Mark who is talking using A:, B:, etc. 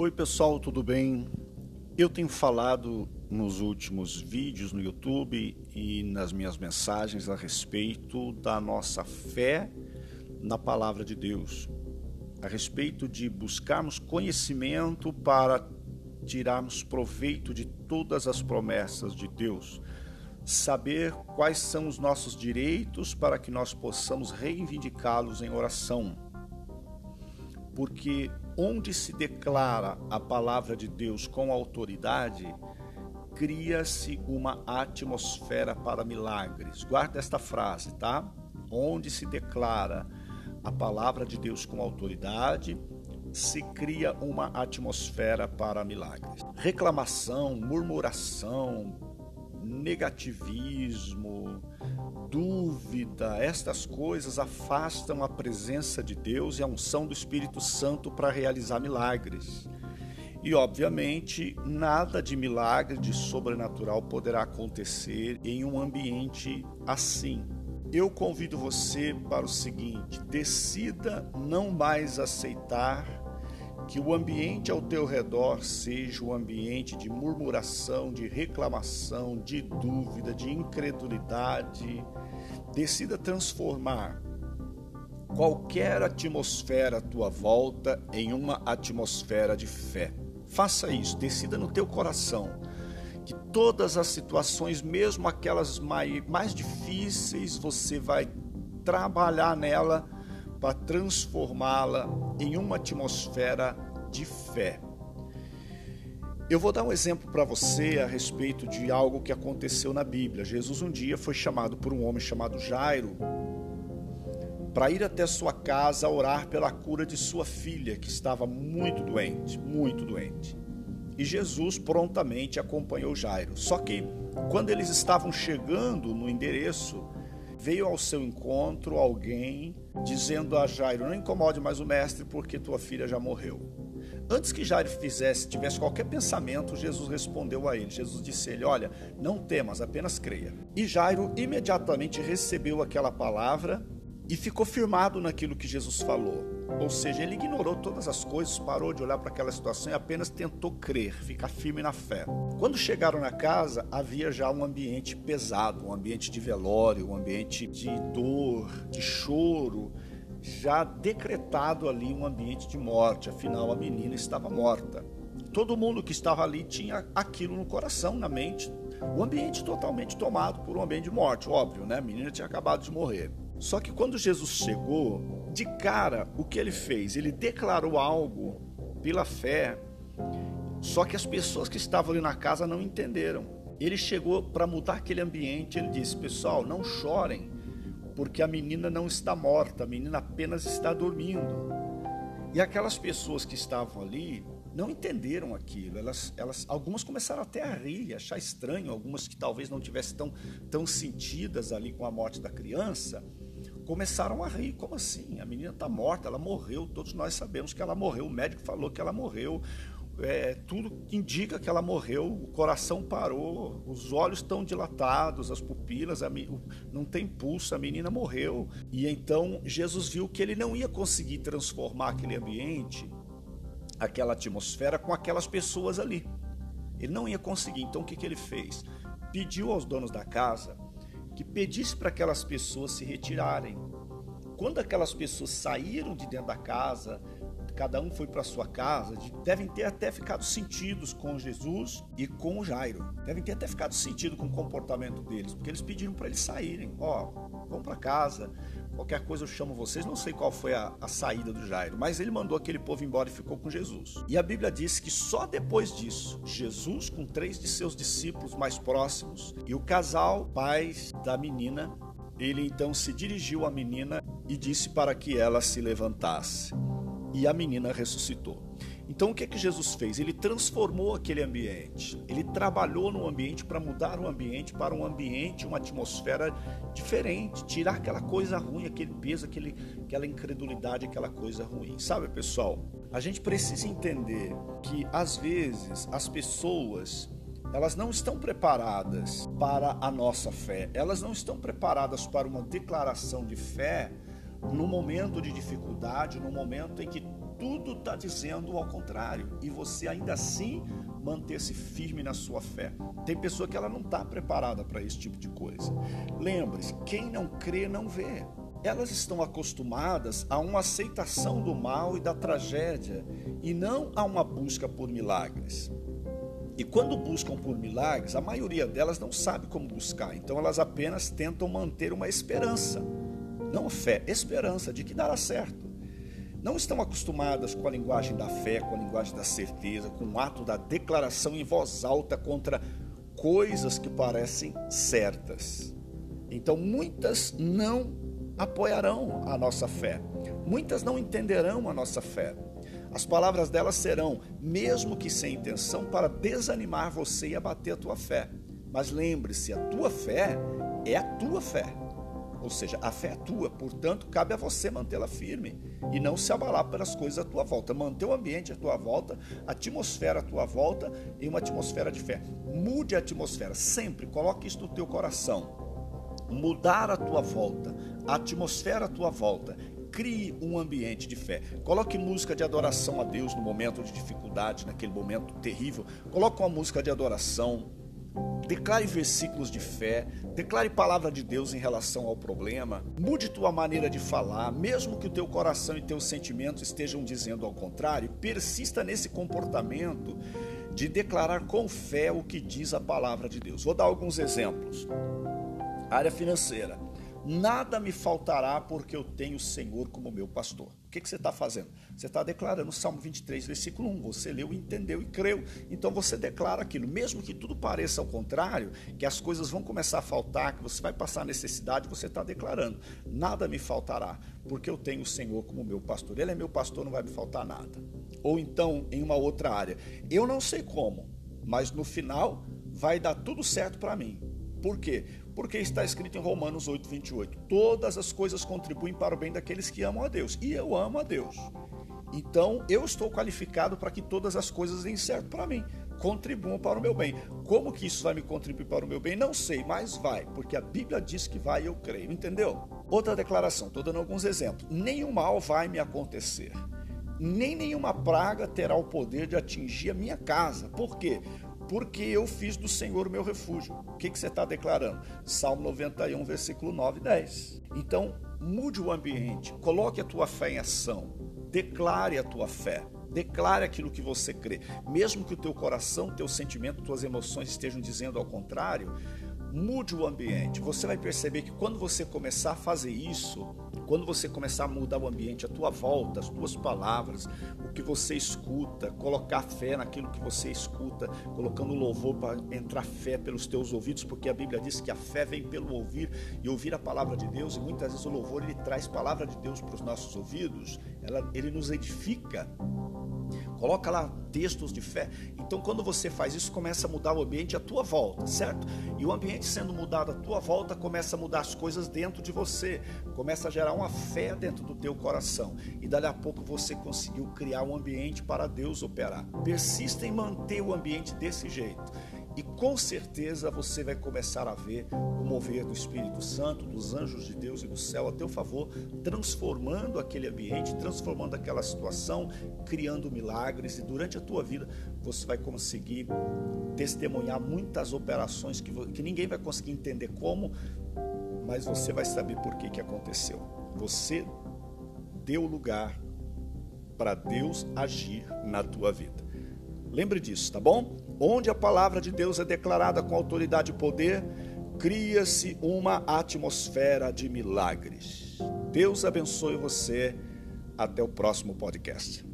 A: Oi, pessoal, tudo bem? Eu tenho falado nos últimos vídeos no YouTube e nas minhas mensagens a respeito da nossa fé na palavra de Deus, a respeito de buscarmos conhecimento para tirarmos proveito de todas as promessas de Deus, saber quais são os nossos direitos para que nós possamos reivindicá-los em oração. Porque onde se declara a palavra de Deus com autoridade, cria-se uma atmosfera para milagres. Guarda esta frase, tá? Onde se declara a palavra de Deus com autoridade, se cria uma atmosfera para milagres. Reclamação, murmuração, negativismo, dúvida, estas coisas afastam a presença de Deus e a unção do Espírito Santo para realizar milagres. E, obviamente, nada de milagre, de sobrenatural poderá acontecer em um ambiente assim. Eu convido você para o seguinte: decida não mais aceitar que o ambiente ao teu redor seja um ambiente de murmuração, de reclamação, de dúvida, de incredulidade. Decida transformar qualquer atmosfera à tua volta em uma atmosfera de fé. Faça isso, decida no teu coração que todas as situações, mesmo aquelas mais, mais difíceis, você vai trabalhar nela para transformá-la em uma atmosfera de fé. Eu vou dar um exemplo para você a respeito de algo que aconteceu na Bíblia. Jesus um dia foi chamado por um homem chamado Jairo para ir até sua casa orar pela cura de sua filha, que estava muito doente, muito doente. E Jesus prontamente acompanhou Jairo. Só que quando eles estavam chegando no endereço, veio ao seu encontro alguém dizendo a Jairo: Não incomode mais o mestre, porque tua filha já morreu. Antes que Jairo fizesse, tivesse qualquer pensamento, Jesus respondeu a ele. Jesus disse a ele: Olha, não temas, apenas creia. E Jairo imediatamente recebeu aquela palavra e ficou firmado naquilo que Jesus falou. Ou seja, ele ignorou todas as coisas, parou de olhar para aquela situação e apenas tentou crer, ficar firme na fé. Quando chegaram na casa, havia já um ambiente pesado, um ambiente de velório, um ambiente de dor, de choro, já decretado ali um ambiente de morte, afinal a menina estava morta. Todo mundo que estava ali tinha aquilo no coração, na mente. O ambiente totalmente tomado por um ambiente de morte, óbvio, né? A menina tinha acabado de morrer. Só que quando Jesus chegou, de cara, o que ele fez? Ele declarou algo pela fé, só que as pessoas que estavam ali na casa não entenderam. Ele chegou para mudar aquele ambiente, ele disse: Pessoal, não chorem, porque a menina não está morta, a menina apenas está dormindo. E aquelas pessoas que estavam ali não entenderam aquilo. Elas, elas, algumas começaram até a rir, achar estranho, algumas que talvez não tivessem tão, tão sentidas ali com a morte da criança começaram a rir. Como assim? A menina está morta, ela morreu. Todos nós sabemos que ela morreu. O médico falou que ela morreu. É, tudo indica que ela morreu. O coração parou, os olhos estão dilatados, as pupilas, a, não tem pulso. A menina morreu. E então Jesus viu que ele não ia conseguir transformar aquele ambiente, aquela atmosfera, com aquelas pessoas ali. Ele não ia conseguir. Então o que, que ele fez? Pediu aos donos da casa que pedisse para aquelas pessoas se retirarem. Quando aquelas pessoas saíram de dentro da casa, cada um foi para sua casa, devem ter até ficado sentidos com Jesus e com Jairo. Devem ter até ficado sentido com o comportamento deles, porque eles pediram para eles saírem. Ó, oh, vão para casa, qualquer coisa eu chamo vocês. Não sei qual foi a, a, saída do Jairo, mas ele mandou aquele povo embora e ficou com Jesus. E a Bíblia diz que só depois disso, Jesus, com três de seus discípulos mais próximos, e o casal, pais da menina, ele então se dirigiu à menina e disse para que ela se levantasse e a menina ressuscitou. Então o que é que Jesus fez? Ele transformou aquele ambiente. Ele trabalhou no ambiente para mudar o ambiente para um ambiente, uma atmosfera diferente, tirar aquela coisa ruim, aquele peso, aquele, aquela incredulidade, aquela coisa ruim. Sabe, pessoal? A gente precisa entender que às vezes as pessoas elas não estão preparadas para a nossa fé. Elas não estão preparadas para uma declaração de fé no momento de dificuldade, no momento em que tudo está dizendo ao contrário e você ainda assim manter-se firme na sua fé. Tem pessoa que ela não está preparada para esse tipo de coisa. Lembre-se, quem não crê não vê. Elas estão acostumadas a uma aceitação do mal e da tragédia e não a uma busca por milagres. E quando buscam por milagres, a maioria delas não sabe como buscar, então elas apenas tentam manter uma esperança. Não fé, esperança de que dará certo. Não estão acostumadas com a linguagem da fé, com a linguagem da certeza, com o ato da declaração em voz alta contra coisas que parecem certas. Então muitas não apoiarão a nossa fé. Muitas não entenderão a nossa fé. As palavras delas serão, mesmo que sem intenção, para desanimar você e abater a tua fé. Mas lembre-se, a tua fé é a tua fé. Ou seja, a fé é tua, portanto, cabe a você mantê-la firme e não se abalar pelas coisas à tua volta. Manter o ambiente à tua volta, a atmosfera à tua volta em uma atmosfera de fé. Mude a atmosfera, sempre coloque isso no teu coração. Mudar a tua volta, a atmosfera à tua volta crie um ambiente de fé. Coloque música de adoração a Deus no momento de dificuldade, naquele momento terrível. Coloque uma música de adoração. Declare versículos de fé, declare palavra de Deus em relação ao problema. Mude tua maneira de falar, mesmo que o teu coração e teus sentimentos estejam dizendo ao contrário. Persista nesse comportamento de declarar com fé o que diz a palavra de Deus. Vou dar alguns exemplos. Área financeira. Nada me faltará porque eu tenho o Senhor como meu pastor. O que, que você está fazendo? Você está declarando o Salmo 23, versículo 1. Você leu, entendeu e creu. Então você declara aquilo. Mesmo que tudo pareça ao contrário, que as coisas vão começar a faltar, que você vai passar necessidade, você está declarando. Nada me faltará porque eu tenho o Senhor como meu pastor. Ele é meu pastor, não vai me faltar nada. Ou então, em uma outra área. Eu não sei como, mas no final vai dar tudo certo para mim. Por quê? Porque está escrito em Romanos 8, 28. Todas as coisas contribuem para o bem daqueles que amam a Deus. E eu amo a Deus. Então eu estou qualificado para que todas as coisas deem certo para mim. Contribuam para o meu bem. Como que isso vai me contribuir para o meu bem? Não sei, mas vai, porque a Bíblia diz que vai e eu creio, entendeu? Outra declaração, estou dando alguns exemplos. Nenhum mal vai me acontecer nem nenhuma praga terá o poder de atingir a minha casa. Por quê? Porque eu fiz do Senhor o meu refúgio. O que, que você está declarando? Salmo 91, versículo 9 e 10. Então, mude o ambiente, coloque a tua fé em ação, declare a tua fé. Declare aquilo que você crê. Mesmo que o teu coração, teu sentimento, tuas emoções estejam dizendo ao contrário, mude o ambiente. Você vai perceber que quando você começar a fazer isso, quando você começar a mudar o ambiente à tua volta, as tuas palavras, o que você escuta, colocar fé naquilo que você escuta, colocando louvor para entrar fé pelos teus ouvidos, porque a Bíblia diz que a fé vem pelo ouvir e ouvir a palavra de Deus, e muitas vezes o louvor ele traz palavra de Deus para os nossos ouvidos, ela, ele nos edifica Coloca lá textos de fé. Então, quando você faz isso, começa a mudar o ambiente à tua volta, certo? E o ambiente sendo mudado à tua volta, começa a mudar as coisas dentro de você. Começa a gerar uma fé dentro do teu coração. E dali a pouco você conseguiu criar um ambiente para Deus operar. Persista em manter o ambiente desse jeito. E com certeza você vai começar a ver o mover do Espírito Santo, dos anjos de Deus e do céu a teu favor, transformando aquele ambiente, transformando aquela situação, criando milagres. E durante a tua vida você vai conseguir testemunhar muitas operações que, que ninguém vai conseguir entender como, mas você vai saber por que, que aconteceu. Você deu lugar para Deus agir na tua vida. Lembre disso, tá bom? Onde a palavra de Deus é declarada com autoridade e poder, cria-se uma atmosfera de milagres. Deus abençoe você. Até o próximo podcast.